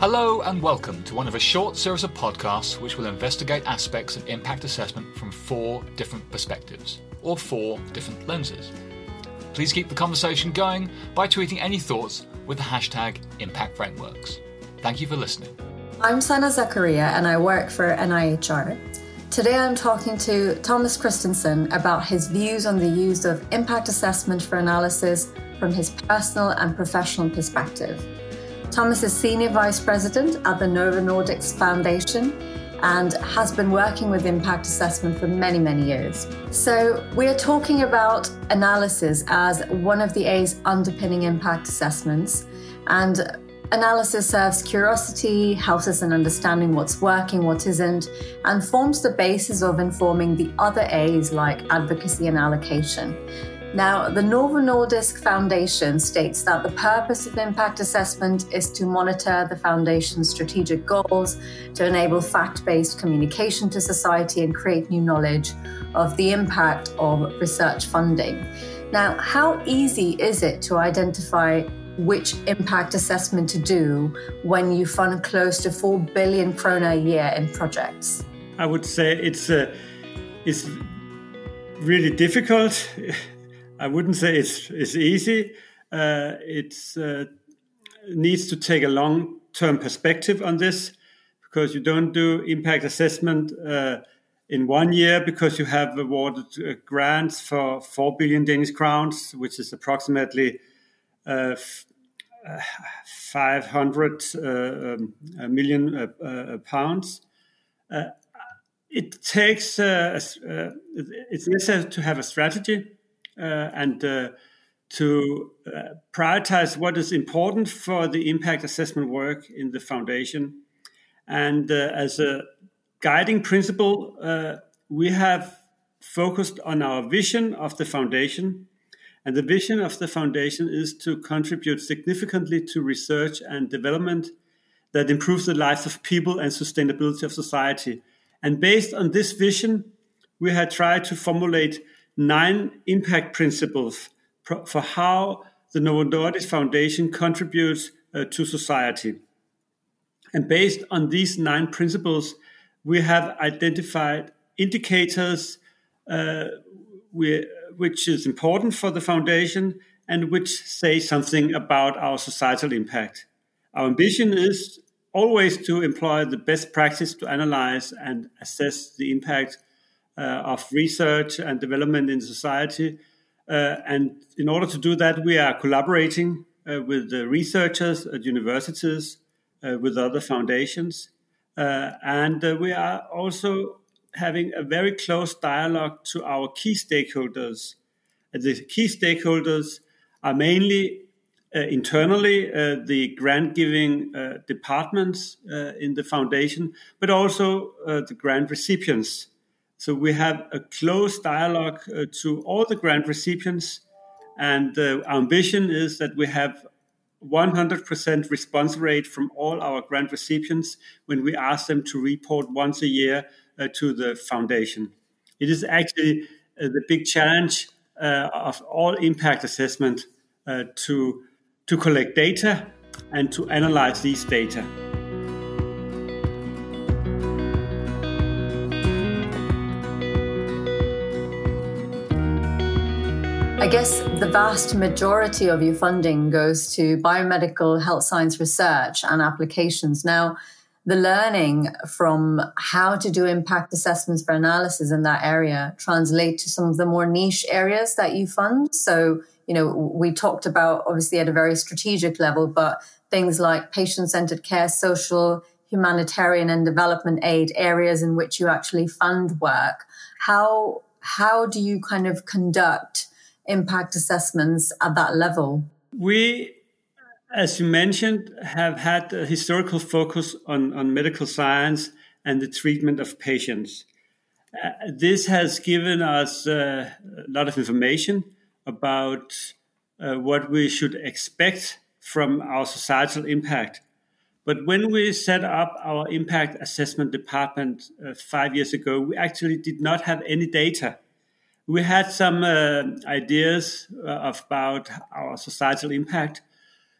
Hello and welcome to one of a short series of podcasts which will investigate aspects of impact assessment from four different perspectives, or four different lenses. Please keep the conversation going by tweeting any thoughts with the hashtag ImpactFrameworks. Thank you for listening. I'm Sana Zakaria and I work for NIHR. Today I'm talking to Thomas Christensen about his views on the use of impact assessment for analysis from his personal and professional perspective. Thomas is Senior Vice President at the Novo Nordisk Foundation and has been working with impact assessment for many, many years. So, we're talking about analysis as one of the A's underpinning impact assessments. And analysis serves curiosity, helps us in understanding what's working, what isn't, and forms the basis of informing the other A's like advocacy and allocation. Now, the Novo Nordisk Foundation states that the purpose of impact assessment is to monitor the foundation's strategic goals, to enable fact based communication to society, and create new knowledge of the impact of research funding. Now, how easy is it to identify which impact assessment to do when you fund close to 4 billion krona a year in projects? I would say it's, uh, it's really difficult. I wouldn't say it's it's easy. Uh, it uh, needs to take a long term perspective on this because you don't do impact assessment uh, in one year because you have awarded uh, grants for four billion Danish crowns, which is approximately uh, uh, five hundred um, million pounds. it takes it's necessary to have a strategy uh, and uh, to uh, prioritize what is important for the impact assessment work in the foundation. And as a guiding principle, we have focused on our vision of the foundation. And the vision of the foundation is to contribute significantly to research and development that improves the lives of people and sustainability of society. And based on this vision, we have tried to formulate nine impact principles for how the Novo Nordisk Foundation contributes uh, to society. And based on these nine principles, we have identified indicators uh, we, which is important for the foundation and which say something about our societal impact. Our ambition is always to employ the best practice to analyze and assess the impact of research and development in society. Uh, and in order to do that, we are collaborating uh, with the researchers at universities, with other foundations, and we are also having a very close dialogue to our key stakeholders. The key stakeholders are mainly uh, internally uh, the grant giving uh, departments in the foundation, but also the grant recipients. So we have a close dialogue uh, to all the grant recipients, and uh, our ambition is that we have 100% response rate from all our grant recipients when we ask them to report once a year uh, to the foundation. It is actually uh, the big challenge uh, of all impact assessment uh, to, to collect data and to analyze these data. I guess the vast majority of your funding goes to biomedical health science research and applications. Now, the learning from how to do impact assessments for analysis in that area translate to some of the more niche areas that you fund. So, you know, we talked about obviously at a very strategic level, but things like patient centered care, social, humanitarian and development aid areas in which you actually fund work. How, how do you kind of conduct impact assessments at that level? We, as you mentioned, have had a historical focus on, on medical science and the treatment of patients. Uh, this has given us uh, a lot of information about uh, what we should expect from our societal impact. But when we set up our impact assessment department uh, five years ago, we actually did not have any data we had some uh, ideas uh, about our societal impact.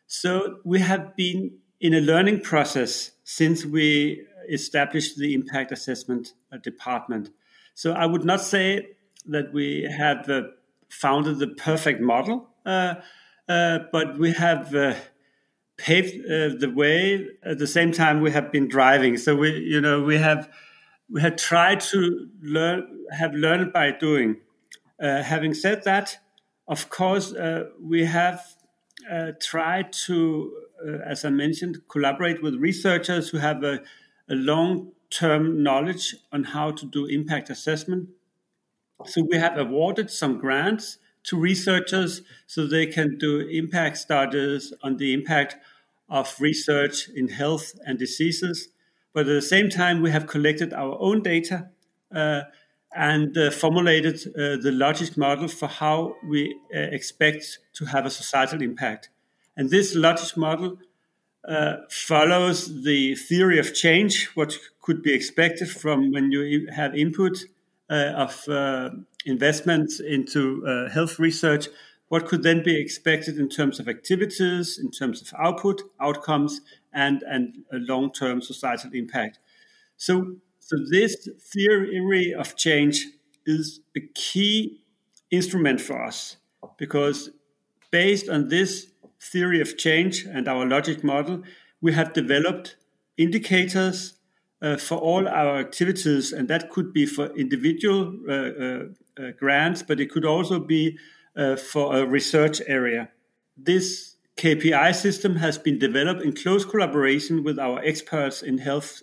So we have been in a learning process since we established the impact assessment uh, department. So I would not say that we have uh, founded the perfect model, uh, uh but we have paved the way. At the same time, we have been driving. So we, you know, we have we have tried to learn, have learned by doing. Having said that, of course, we have tried to uh, as I mentioned, collaborate with researchers who have a, a long term knowledge on how to do impact assessment. So we have awarded some grants to researchers so they can do impact studies on the impact of research in health and diseases. But at the same time, we have collected our own data uh, and uh, formulated uh, the logic model for how we uh, expect to have a societal impact. And this logic model uh, follows the theory of change, what could be expected from when you have input uh, of uh, investments into health research. What could then be expected in terms of activities, in terms of output, outcomes, and, and a long term societal impact? So, so, this theory of change is a key instrument for us because based on this theory of change and our logic model, we have developed indicators uh, for all our activities, and that could be for individual uh, uh, uh grants, but it could also be uh, for a research area. This KPI system has been developed in close collaboration with our experts in health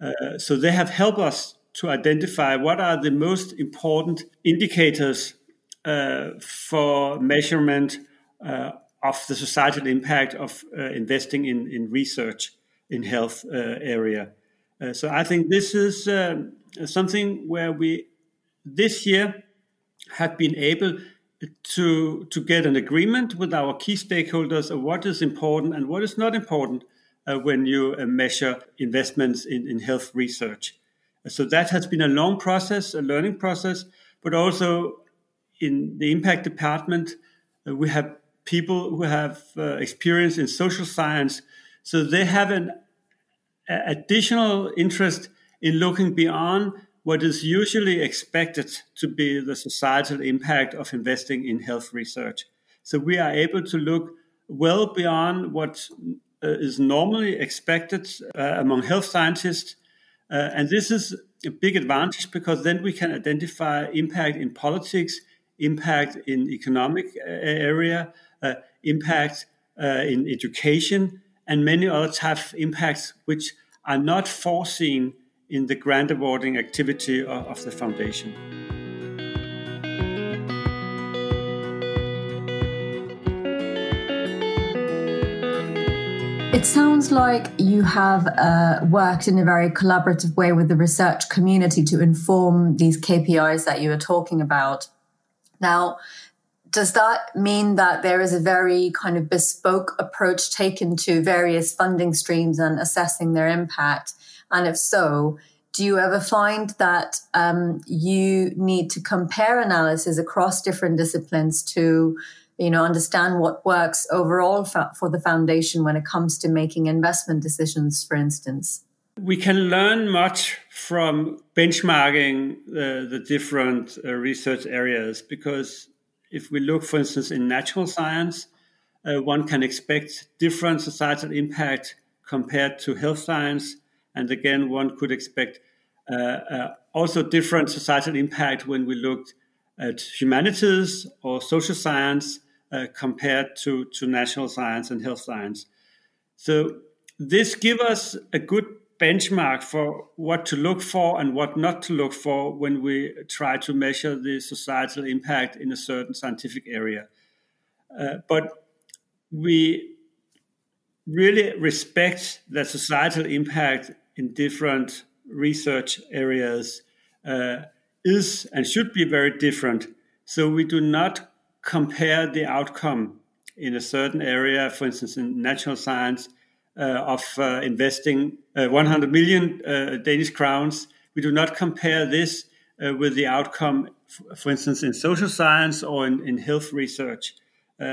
uh, so they have helped us to identify what are the most important indicators for measurement uh, of the societal impact of uh, investing in, in research in health uh, area. so I think this is something where we this year have been able to to get an agreement with our key stakeholders of what is important and what is not important uh, when you uh, measure investments in, in health research. So that has been a long process, a learning process, but also in the impact department, uh, we have people who have uh, experience in social science. So they have an additional interest in looking beyond what is usually expected to be the societal impact of investing in health research. So we are able to look well beyond what is normally expected uh, among health scientists. Uh, and this is a big advantage because then we can identify impact in politics, impact in economic uh, area, uh, impact uh, in education, and many other types of impacts which are not foreseen in the grant awarding activity of, of the foundation. It sounds like you have uh, worked in a very collaborative way with the research community to inform these KPIs that you are talking about. Now, does that mean that there is a very kind of bespoke approach taken to various funding streams and assessing their impact? And if so, do you ever find that um, you need to compare analysis across different disciplines to, you know, understand what works overall for, for the foundation when it comes to making investment decisions, for instance? We can learn much from benchmarking uh, the different uh, research areas because if we look, for instance, in natural science, uh, one can expect different societal impact compared to health science. And again, one could expect uh, uh, also different societal impact when we looked at humanities or social science uh, compared to, to natural science and health science. So this gives us a good benchmark for what to look for and what not to look for when we try to measure the societal impact in a certain scientific area. Uh, but we really respect that societal impact in different research areas uh, is and should be very different. So we do not compare the outcome in a certain area, for instance, in natural science, uh, of uh, investing uh, 100 million Danish crowns. We do not compare this with the outcome, for instance, in social science or in, in health research,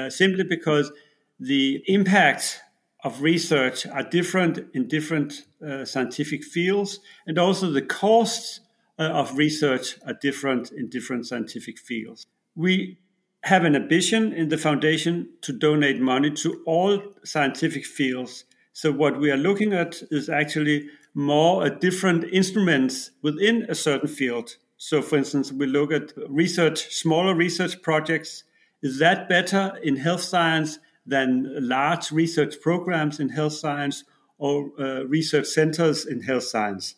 simply because the impacts of research are different in different uh, scientific fields, and also the costs uh, of research are different in different scientific fields. We have an ambition in the foundation to donate money to all scientific fields. So, what we are looking at is actually more different instruments within a certain field. So, for instance, we look at research, smaller research projects. Is that better in health science than large research programs in health science or uh, research centers in health science?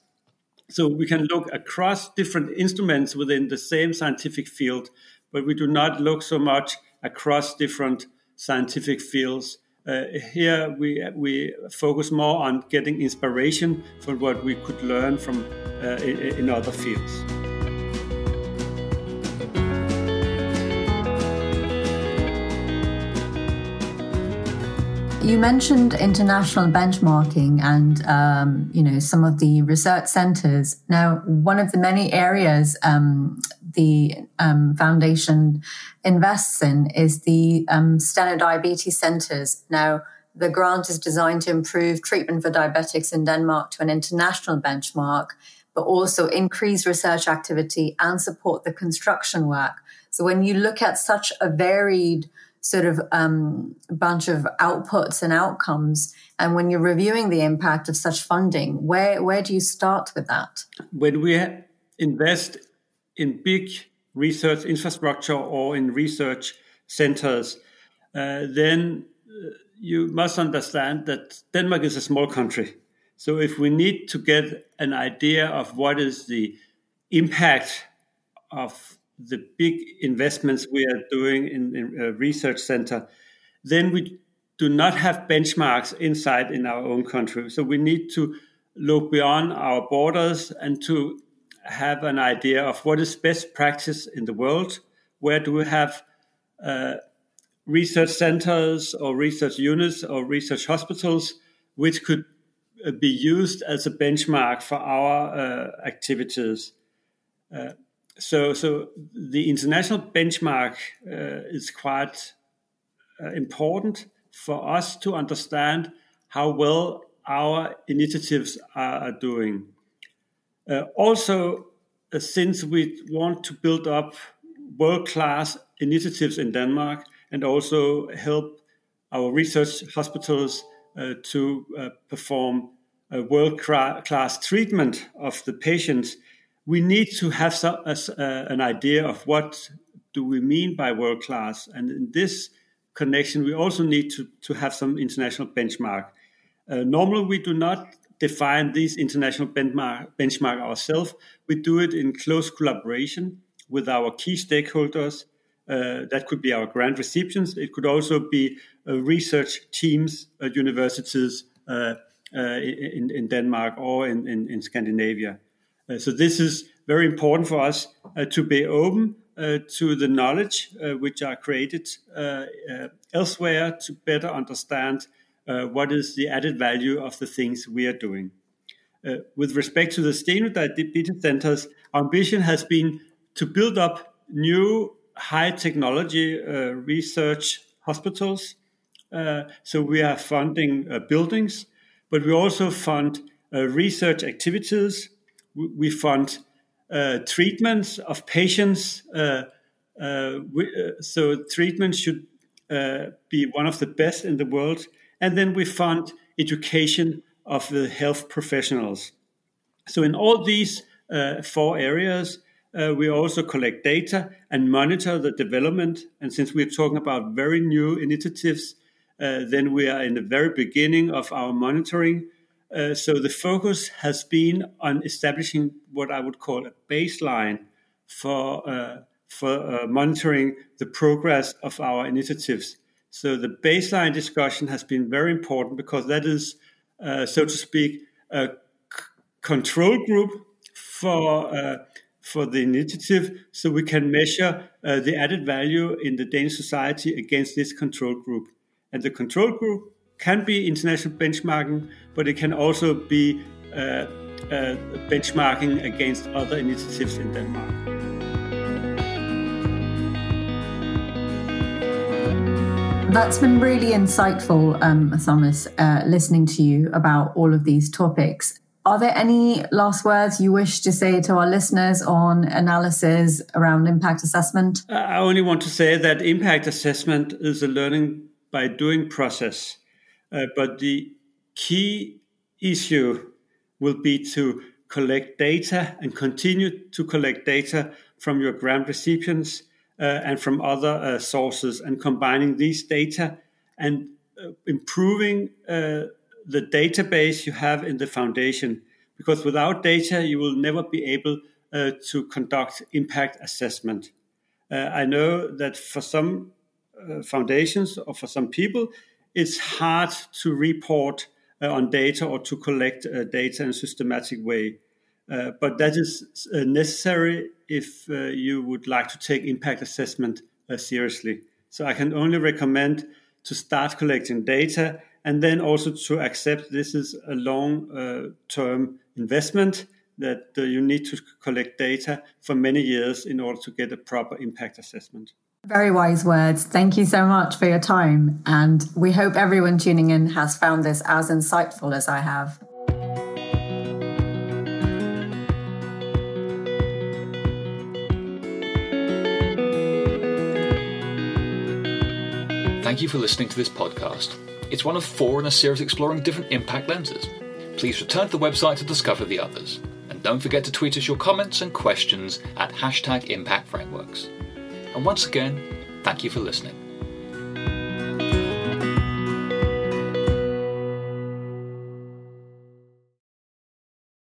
So, we can look across different instruments within the same scientific field, but we do not look so much across different scientific fields uh, here we we focus more on getting inspiration for what we could learn from uh, in, in other fields. You mentioned international benchmarking and um, you know some of the research centers. Now, one of the many areas um, the um, foundation invests in is the um, Steno Diabetes Centers. Now, the grant is designed to improve treatment for diabetics in Denmark to an international benchmark, but also increase research activity and support the construction work. So, when you look at such a varied sort of um, bunch of outputs and outcomes. And when you're reviewing the impact of such funding, where where do you start with that? When we invest in big research infrastructure or in research centers, uh, then uh, you must understand that Denmark is a small country. So if we need to get an idea of what is the impact of the big investments we are doing in, in a research center, then we do not have benchmarks inside in our own country. So we need to look beyond our borders and to have an idea of what is best practice in the world. Where do we have uh, research centers or research units or research hospitals which could uh, be used as a benchmark for our uh, activities? Uh, so, so the international benchmark uh, is quite uh, important for us to understand how well our initiatives are, are doing. Uh, also, uh, since we want to build up world class initiatives in Denmark and also help our research hospitals uh, to perform world class treatment of the patients, we need to have some, uh, an idea of what do we mean by world class. And in this connection, we also need to, to have some international benchmark. Uh, normally, we do not define these international benchmark, benchmark ourselves. We do it in close collaboration with our key stakeholders. Uh, that could be our grant recipients. It could also be uh, research teams at universities uh, uh in, in, Denmark or in, in, in Scandinavia. Uh, so this is very important for us uh, to be open to the knowledge which are created elsewhere to better understand uh, what is the added value of the things we are doing. Uh, with respect to the Steno Diabetes Centers, our ambition has been to build up new high technology uh, research hospitals. Uh, so we are funding uh, buildings, but we also fund uh, research activities. We, fund treatments of patients. We, so treatment should be one of the best in the world and then we fund education of the health professionals. So, in all these uh, four areas, uh, we also collect data and monitor the development. And since we're talking about very new initiatives, uh, then we are in the very beginning of our monitoring. Uh, so the focus has been on establishing what I would call a baseline for uh, for uh, monitoring the progress of our initiatives. So the baseline discussion has been very important because that is, uh, so to speak, a c- control group for uh, for the initiative, so we can measure uh, the added value in the Danish society against this control group. And the control group can be international benchmarking, but it can also be uh, uh, benchmarking against other initiatives in Denmark. That's been really insightful, um, Thomas, uh, listening to you about all of these topics. Are there any last words you wish to say to our listeners on analysis around impact assessment? I only want to say that impact assessment is a learning by doing process. Uh, but the key issue will be to collect data and continue to collect data from your grant recipients and from other uh, sources and combining these data and uh, improving the database you have in the foundation. Because without data, you will never be able to conduct impact assessment. I know that for some foundations or for some people, it's hard to report uh, on data or to collect uh, data in a systematic way. Uh, but that is necessary if you would like to take impact assessment seriously. So I can only recommend to start collecting data and then also to accept this is a long uh, term investment that uh, you need to collect data for many years in order to get a proper impact assessment. Very wise words. Thank you so much for your time. And we hope everyone tuning in has found this as insightful as I have. Thank you for listening to this podcast. It's one of four in a series exploring different impact lenses. Please return to the website to discover the others. And don't forget to tweet us your comments and questions at hashtag Impact Frameworks. And once again, thank you for listening.